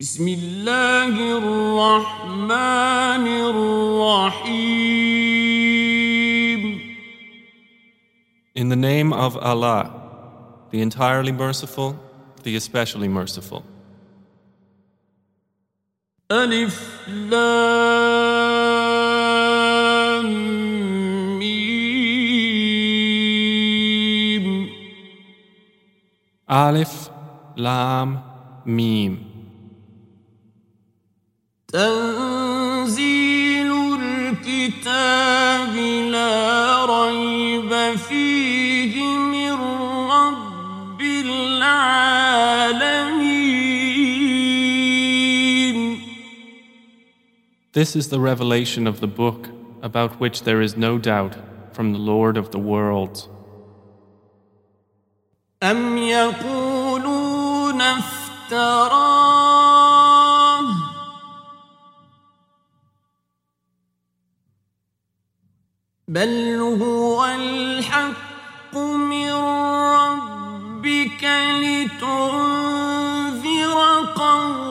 بسم الله الرحمن الرحيم In the name of Allah, the entirely merciful, the especially merciful. ألف لام ميم Alif, Lam, Mim. تنزيل الكتاب لا ريب فيه من رب العالمين This is the revelation of the book about which there is no doubt from the Lord of the worlds. أم يقولون افتراه بل هو الحق من ربك لتنذر قوما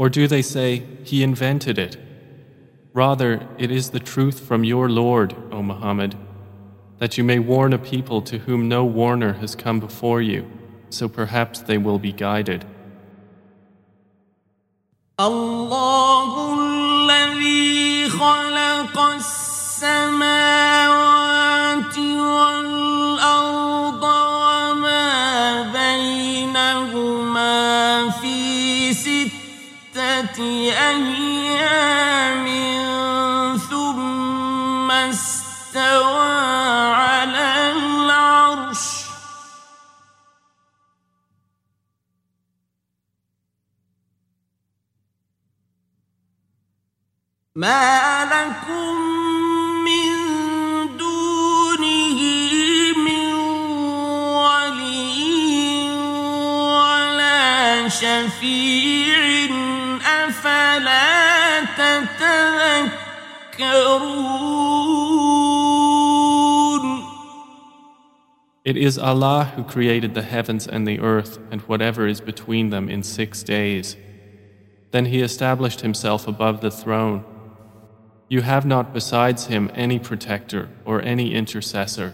Or do they say, He invented it? Rather, it is the truth from your Lord, O Muhammad, that you may warn a people to whom no warner has come before you, so perhaps they will be guided. الله الذي خلق السماوات والأرض ما لكم من دونه من ولي ولا شفيع أفلا تتذكرون It is Allah who created the heavens and the earth and whatever is between them in six days. Then He established Himself above the throne. You have not besides Him any protector or any intercessor.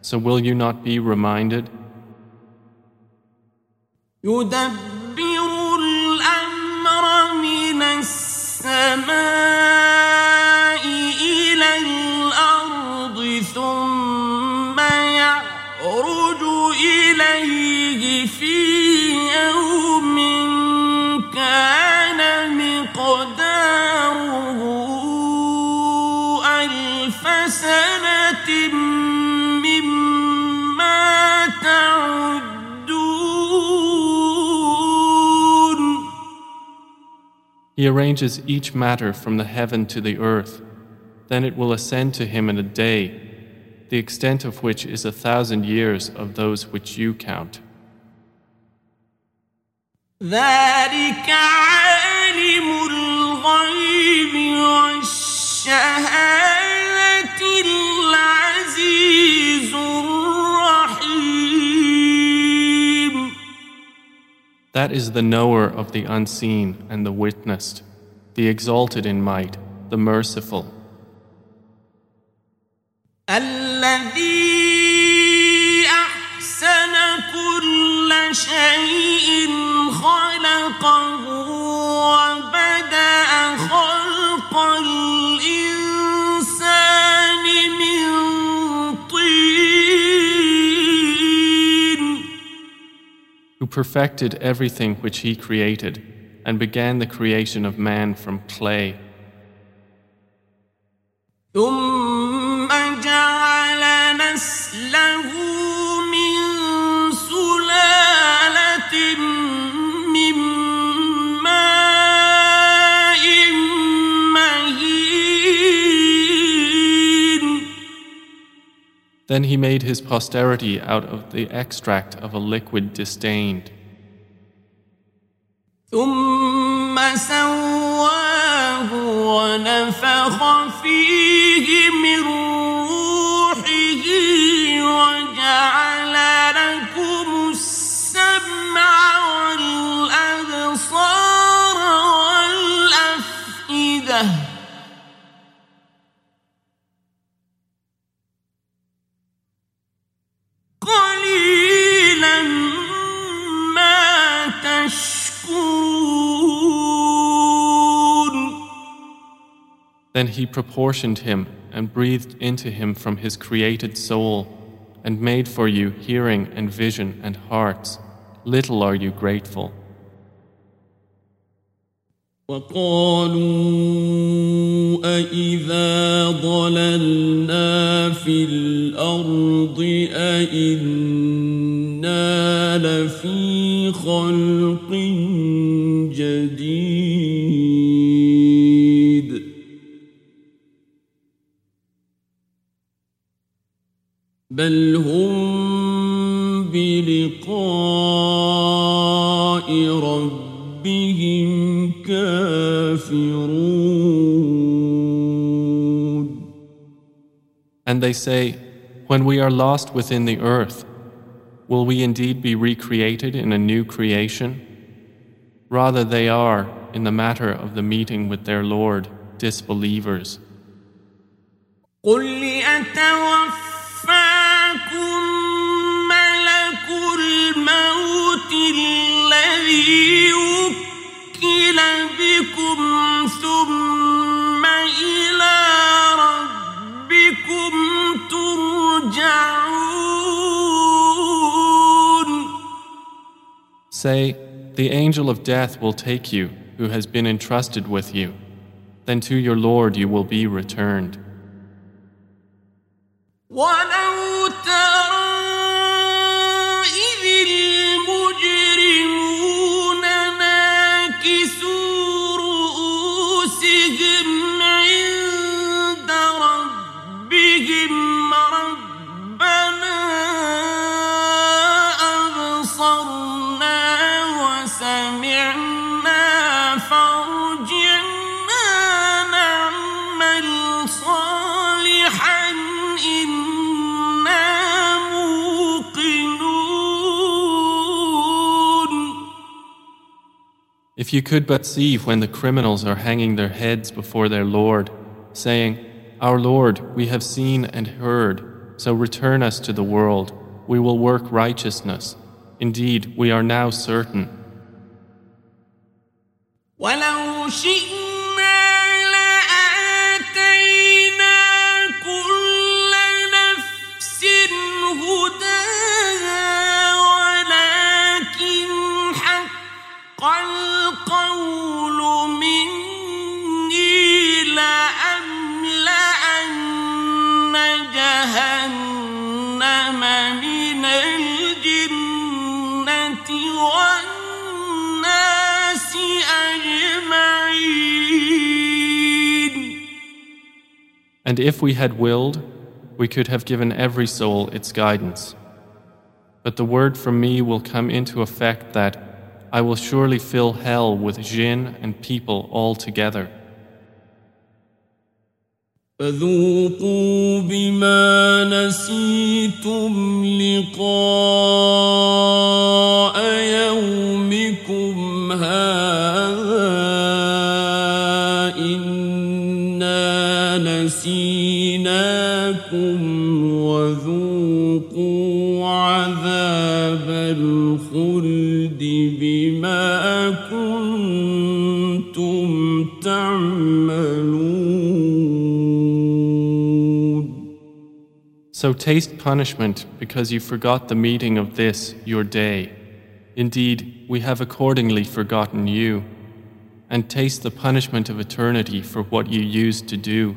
So will you not be reminded? يدبر الأمر من السماء He arranges each matter from the heaven to the earth. Then it will ascend to Him in a day, the extent of which is a thousand years of those which you count. ذلك عالم الغيب والشهادة That is the knower of the unseen and the witnessed, the exalted in might, the merciful. الذي أحسن كل شيء خلقه وبدأ who perfected everything which he created and began the creation of man from clay. ثم جعل نسله Then he made his posterity out of the extract of a liquid disdained. Then he proportioned him and breathed into him from his created soul and made for you hearing and vision and hearts. Little are you grateful. وقالوا أإذا ضللنا في الأرض أإنا لفي خلق بل هم بلقاء ربهم كافرون And they say, When we are lost within the earth, will we indeed be recreated in a new creation? Rather, they are, in the matter of the meeting with their Lord, disbelievers. قل يتوفاكم ملك الموت الذي وكل بكم ثم إلى ربكم ترجعون Say, The angel of death will take you, who has been entrusted with you. Then to your Lord you will be returned. ولو ترى If you could but see when the criminals are hanging their heads before their Lord, saying, Our Lord, we have seen and heard, so return us to the world. We will work righteousness. Indeed, we are now certain. And if we had willed, we could have given every soul its guidance. But the word from me will come into effect that I will surely fill hell with jinn and people all together. فذوقوا بما نسيتم لقاء يومكم هذا نسيناكم وذوقوا عذاب الخلد بما كنتم تعملون So taste punishment because you forgot the meeting of this, your day. Indeed, we have accordingly forgotten you. And taste the punishment of eternity for what you used to do.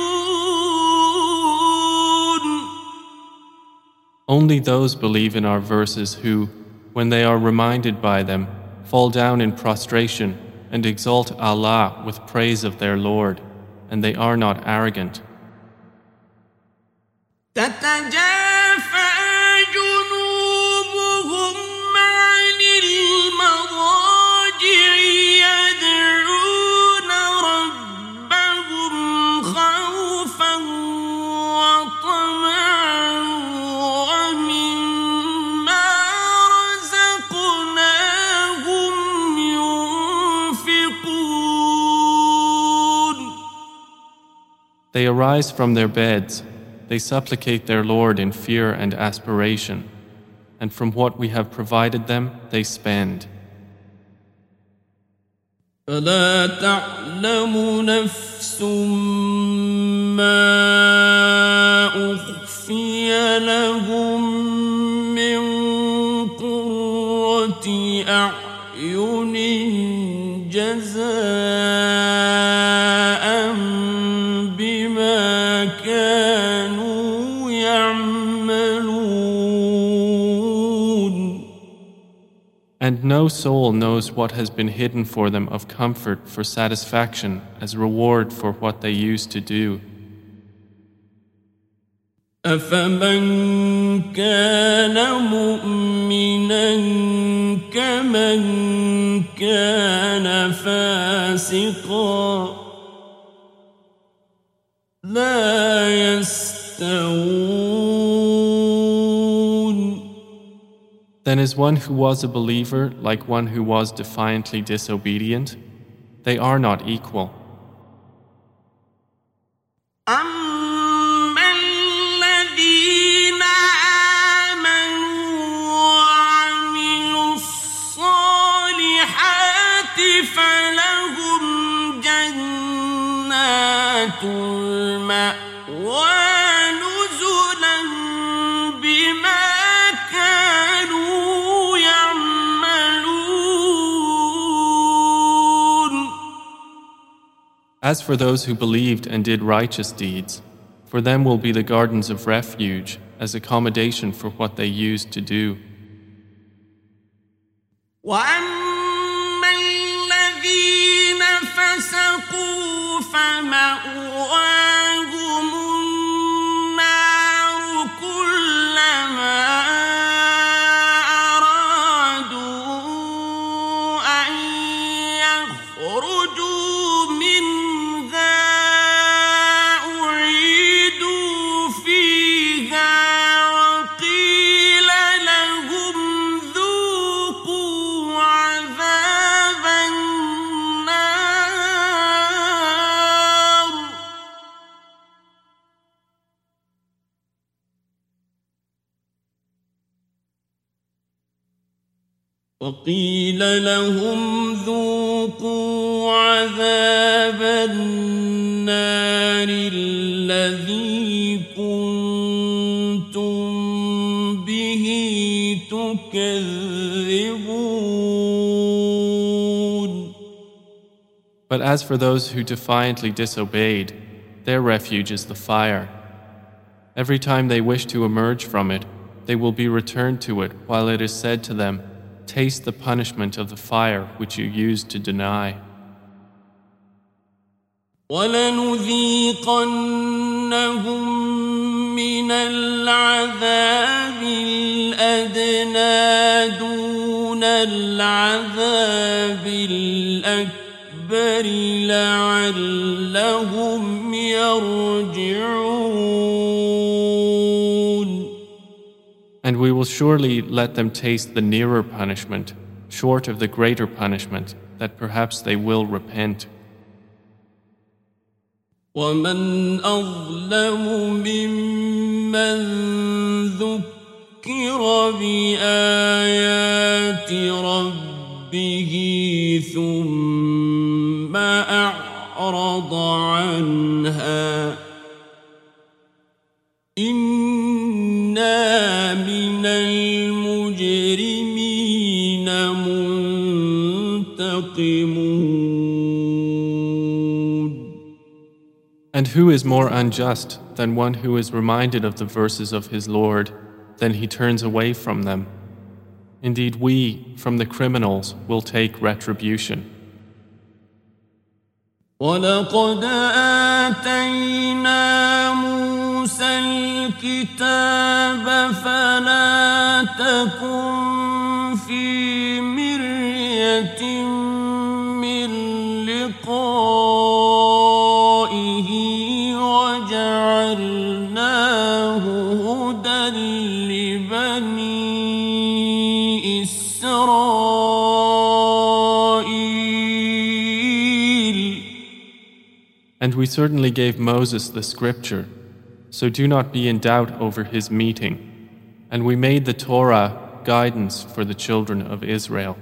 Only those believe in our verses who, when they are reminded by them, fall down in prostration and exalt Allah with praise of their Lord, and they are not arrogant. They arise from their beds, they supplicate their Lord in fear and aspiration, and from what we have provided them, they spend. فلا تعلم نفس ما أخفي لهم من قرة أعين جزاء كانوا يعملون And no soul knows what has been hidden for them of comfort for satisfaction as reward for what they used to do. أفمن كان مؤمنا كمن كان فاسقا لا يستوون Then is one who was a believer like one who was defiantly disobedient? They are not equal. أما الذين آمنوا وعملوا الصالحات فلهم جنات المأوى نزلا بما كانوا يعملون As for those who believed and did righteous deeds, for them will be the gardens of refuge as accommodation for what they used to do. وأما الذين فسقوا فمأواهم وقيل لهم ذوقوا عذاب النار الذي كنتم به تكذبون But as for those who defiantly disobeyed, their refuge is the fire. Every time they wish to emerge from it, they will be returned to it while it is said to them, Taste the punishment of the fire which you used to deny. ولنذيقنهم من العذاب الأدنى دون العذاب الأكبر لعلهم يرجعون And we will surely let them taste the nearer punishment, short of the greater punishment, that perhaps they will repent. ومن أظلم ممن ذكر بآيات ربه ثم أعرض And who is more unjust than one who is reminded of the verses of his Lord, then he turns away from them. Indeed, we, from the criminals, will take retribution. ولقد آتينا موسى الكتاب فلا تكن And we certainly gave Moses the scripture, so do not be in doubt over his meeting. And we made the Torah guidance for the children of Israel.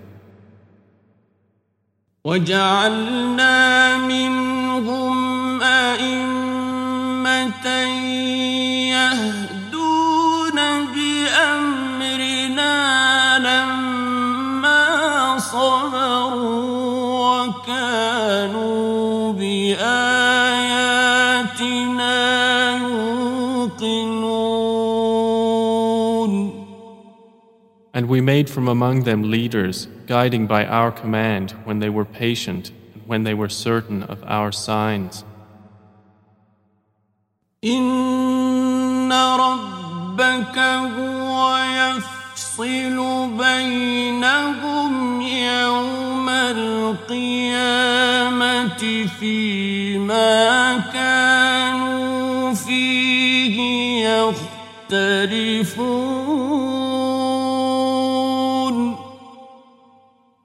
وجعلنا منهم أئمة And we made from among them leaders, guiding by our command when they were patient and when they were certain of our signs. إن ربك هو يفصل بينهم يوم القيامة فيما كانوا فيه يختلفون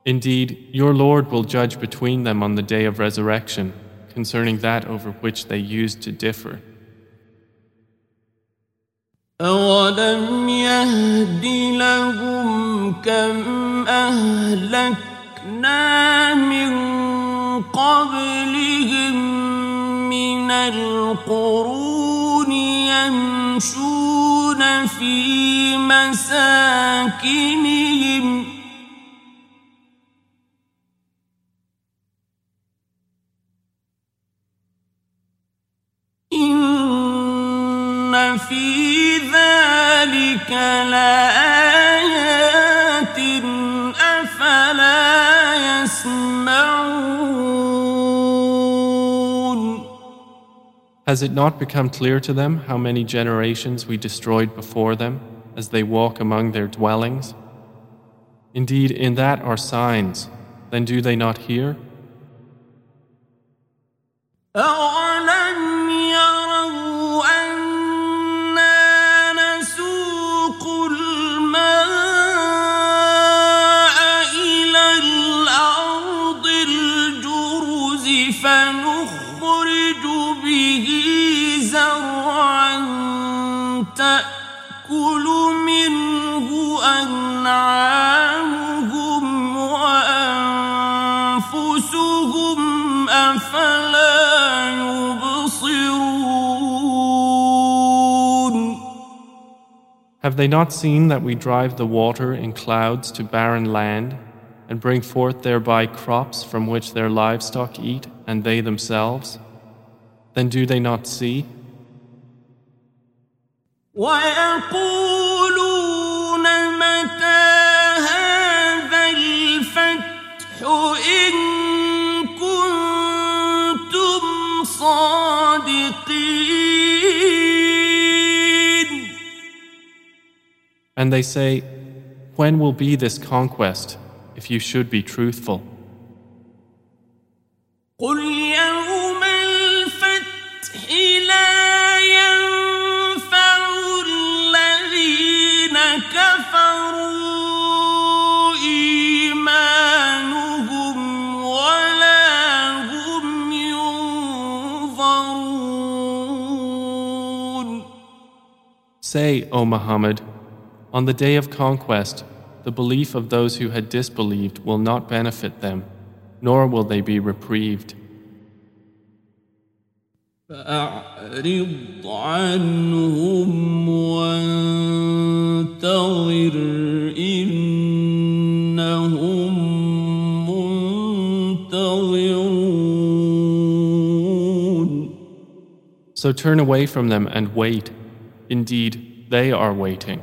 Indeed, your Lord will judge between them on the day of resurrection concerning that over which they used to differ. أولم يهد لهم كم أهلكنا من قبلهم من القرون يمشون في مساكنهم إن في ذلك لآيات أفلا يسمعون Has it not become clear to them how many generations we destroyed before them as they walk among their dwellings? Indeed, in that are signs. Then do they not hear? فنخرج به زرعا تأكل منه أنعامهم وأنفسهم أفلا يبصرون Have they not seen that we drive the water in clouds to barren land and bring forth thereby crops from which their livestock eat and they themselves? Then do they not see? And they say, When will be this conquest? if you should be truthful. Say, O Muhammad, on the day of conquest, the belief of those who had disbelieved will not benefit them, nor will they be reprieved. فأعرض عنهم وانتظر إنهم منتظرون So turn away from them and wait. Indeed, they are waiting.